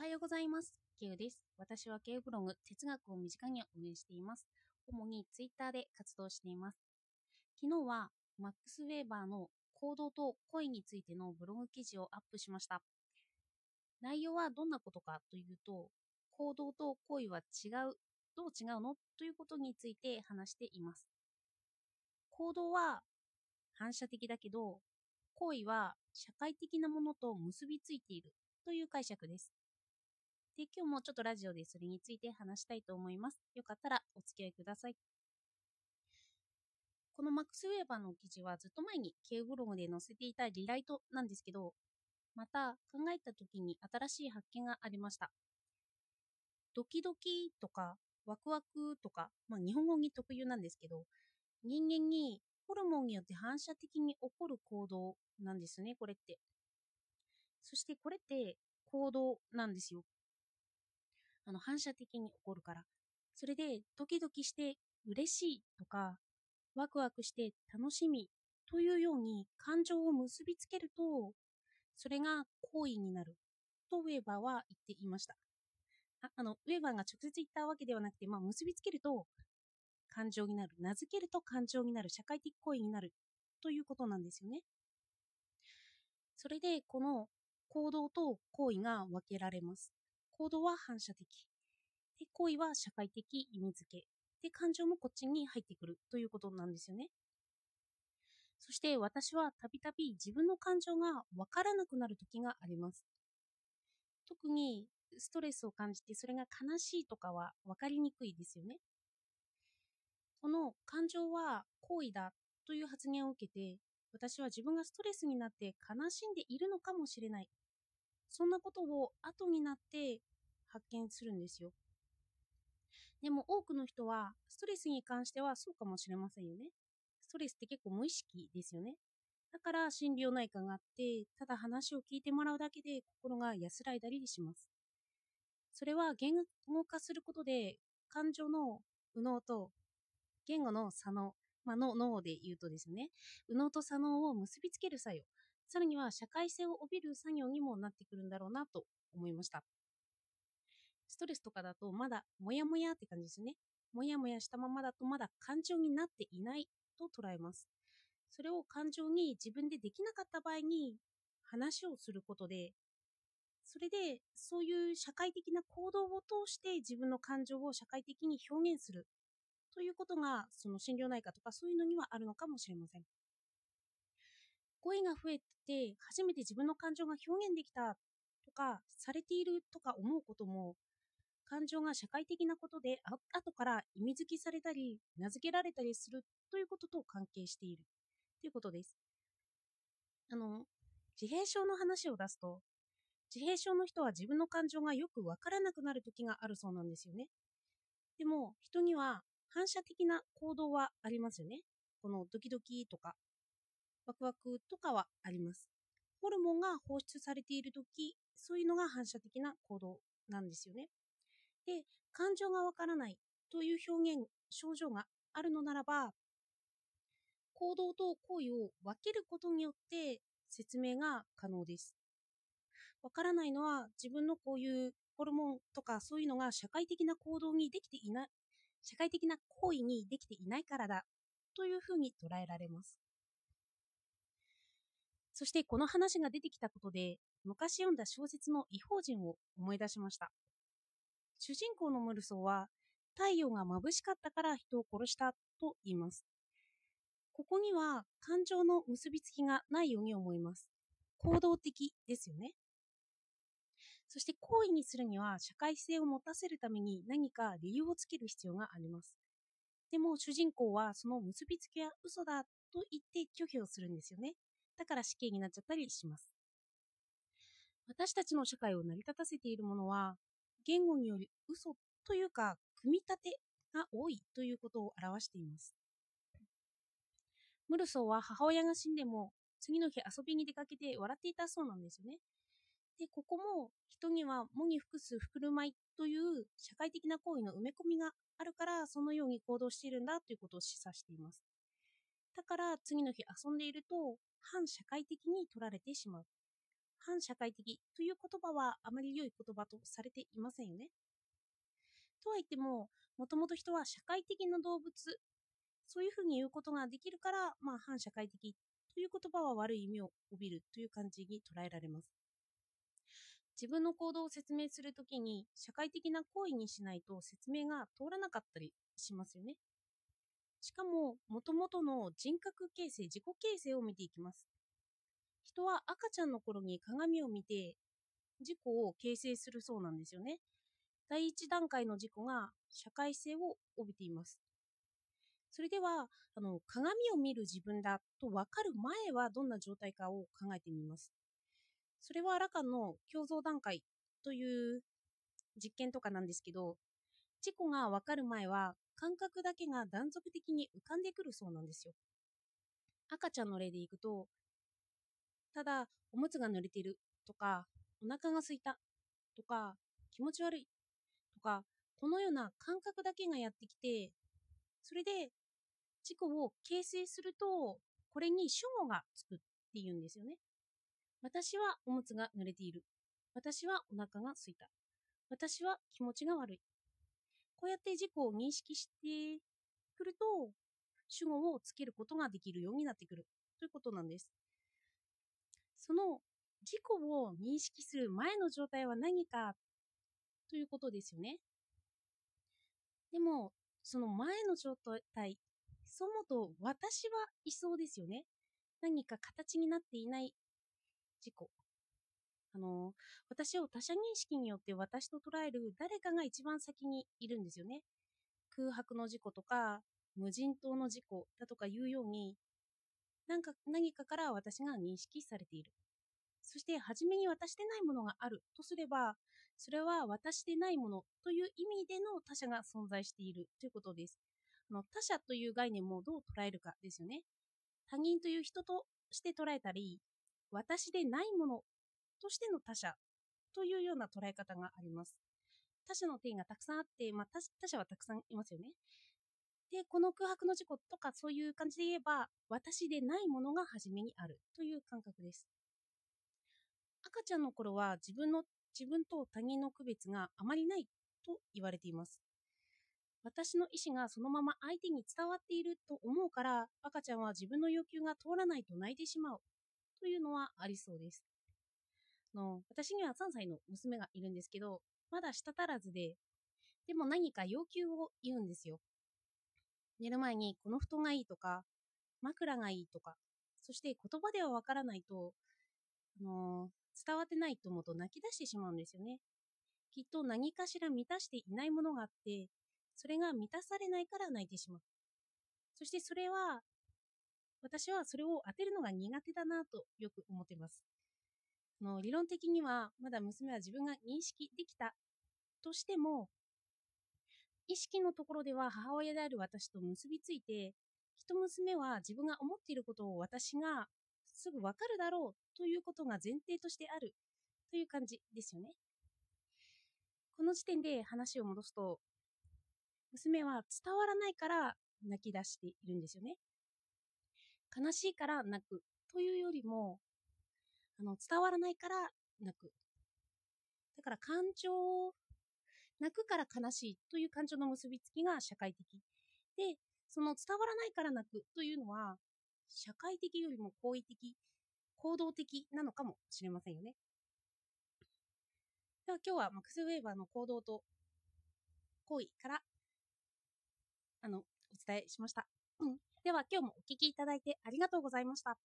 おはようございます。ケウです。私はケウブログ、哲学を身近に運営しています。主にツイッターで活動しています。昨日はマックス・ウェーバーの行動と恋についてのブログ記事をアップしました。内容はどんなことかというと、行動と恋は違う、どう違うの？ということについて話しています。行動は反射的だけど、恋は社会的なものと結びついているという解釈です。で、今日もちょっとラジオでそれについて話したいと思います。よかったらお付き合いください。このマックス・ウェーバーの記事はずっと前に K ブログで載せていたリライトなんですけど、また考えた時に新しい発見がありました。ドキドキとかワクワクとか、まあ日本語に特有なんですけど、人間にホルモンによって反射的に起こる行動なんですね、これって。そしてこれって行動なんですよ。あの反射的に起こるから。それでドキドキして嬉しいとかワクワクして楽しみというように感情を結びつけるとそれが行為になるとウェーバーは言っていました。ああのウェーバーが直接言ったわけではなくて、まあ、結びつけると感情になる。名付けると感情になる。社会的行為になるということなんですよね。それでこの行動と行為が分けられます。行動は反射的。で、行為は社会的意味付け。で、感情もこっちに入ってくるということなんですよね。そして私はたびたび自分の感情がわからなくなる時があります。特にストレスを感じてそれが悲しいとかは分かりにくいですよね。この感情は行為だという発言を受けて私は自分がストレスになって悲しんでいるのかもしれない。そんなことを後になって発見するんですよ。でも多くの人はストレスに関してはそうかもしれませんよね。ストレスって結構無意識ですよね。だから心療内科があって、ただ話を聞いてもらうだけで心が安らいだりします。それは言語化することで感情の右脳と言語の左脳、まあ、脳脳で言うとですね、右脳と左脳を結びつける作用、さらには社会性を帯びる作業にもなってくるんだろうなと思いました。ストレスとかだとまだモヤモヤって感じですね。モヤモヤしたままだとまだ感情になっていないと捉えます。それを感情に自分でできなかった場合に話をすることで、それでそういう社会的な行動を通して自分の感情を社会的に表現するということがその心療内科とかそういうのにはあるのかもしれません。声が増えて初めて自分の感情が表現できたとかされているとか思うことも感情が社会的なことで後から意味付けされたり名付けられたりするということと関係しているということです。あの自閉症の話を出すと自閉症の人は自分の感情がよくわからなくなる時があるそうなんですよね。でも人には反射的な行動はありますよね。このドキドキとかワクワクとかはあります。ホルモンが放出されている時そういうのが反射的な行動なんですよね。で、感情がわからないという表現、症状があるのならば、行動と行為を分けることによって説明が可能です。わからないのは自分のこういうホルモンとかそういうのが社会的な行動にできていない、社会的な行為にできていないからだというふうに捉えられます。そしてこの話が出てきたことで昔読んだ小説の異邦人を思い出しました。主人公のムルソーは太陽が眩しかったから人を殺したと言います。ここには感情の結びつきがないように思います。行動的ですよね。そして行為にするには社会性を持たせるために何か理由をつける必要があります。でも主人公はその結びつきは嘘だと言って拒否をするんですよね。だから死刑になっちゃったりします。私たちの社会を成り立たせているものは言語による嘘というか組み立てが多いということを表しています。ムルソーは母親が死んでも次の日遊びに出かけて笑っていたそうなんですよね。で、ここも人には喪に服す振る舞いという社会的な行為の埋め込みがあるからそのように行動しているんだということを示唆しています。だから次の日遊んでいると反社会的に取られてしまう。反社会的という言葉はあまり良い言葉とされていませんよね。とは言っても、もともと人は社会的な動物、そういうふうに言うことができるから、まあ、反社会的という言葉は悪い意味を帯びるという感じに捉えられます。自分の行動を説明するときに社会的な行為にしないと説明が通らなかったりしますよね。しかも、もともとの人格形成、自己形成を見ていきます。人は赤ちゃんの頃に鏡を見て自己を形成するそうなんですよね。第一段階の自己が社会性を帯びています。それではあの鏡を見る自分だと分かる前はどんな状態かを考えてみます。それはアラカンの共造段階という実験とかなんですけど、事故が分かる前は感覚だけが断続的に浮かんでくるそうなんですよ。赤ちゃんの例でいくと、ただおむつが濡れてるとか、お腹が空いたとか、気持ち悪いとか、このような感覚だけがやってきて、それで事故を形成すると、これに主語がつくっていうんですよね。私はおむつが濡れている。私はお腹が空いた。私は気持ちが悪い。こうやって事故を認識してくると、主語をつけることができるようになってくるということなんです。その事故を認識する前の状態は何かということですよね。でも、その前の状態、そもと私はいそうですよね。何か形になっていない事故。あの、私を他者認識によって私と捉える誰かが一番先にいるんですよね。空白の事故とか、無人島の事故だとかいうように、なんか何かから私が認識されている。そして、初めに渡してないものがあるとすれば、それは渡してないものという意味での他者が存在しているということです。あの他者という概念もどう捉えるかですよね。他人という人として捉えたり、私でないものとしての他者というような捉え方があります。他者の定義がたくさんあって、まあ、他者はたくさんいますよね。で、この空白の事故とかそういう感じで言えば、私でないものが初めにあるという感覚です。赤ちゃんの頃は自分の自分と他人の区別があまりないと言われています。私の意思がそのまま相手に伝わっていると思うから赤ちゃんは自分の要求が通らないと泣いてしまうというのはありそうです。の私には3歳の娘がいるんですけど、まだ舌足らずで、でも何か要求を言うんですよ。寝る前にこの布団がいいとか、枕がいいとか、そして言葉ではわからないと、あのー、伝わってないと思うと泣き出してしまうんですよね。きっと何かしら満たしていないものがあって、それが満たされないから泣いてしまう。そしてそれは私はそれを当てるのが苦手だなとよく思ってます。の理論的にはまだ娘は自分が認識できたとしても意識のところでは母親である私と結びついて人娘は自分が思っていることを私がすぐわかるだろうということが前提としてあるという感じですよね。この時点で話を戻すと娘は伝わらないから泣き出しているんですよね。悲しいから泣くというよりも、あの伝わらないから泣く。だから感情、泣くから悲しいという感情の結びつきが社会的。で、その伝わらないから泣くというのは、社会的よりも好意的、行動的なのかもしれませんよね。では今日はマックス・ウェーバーの行動と行為からあのお伝えしました。うん、では今日もお聴きいただいてありがとうございました。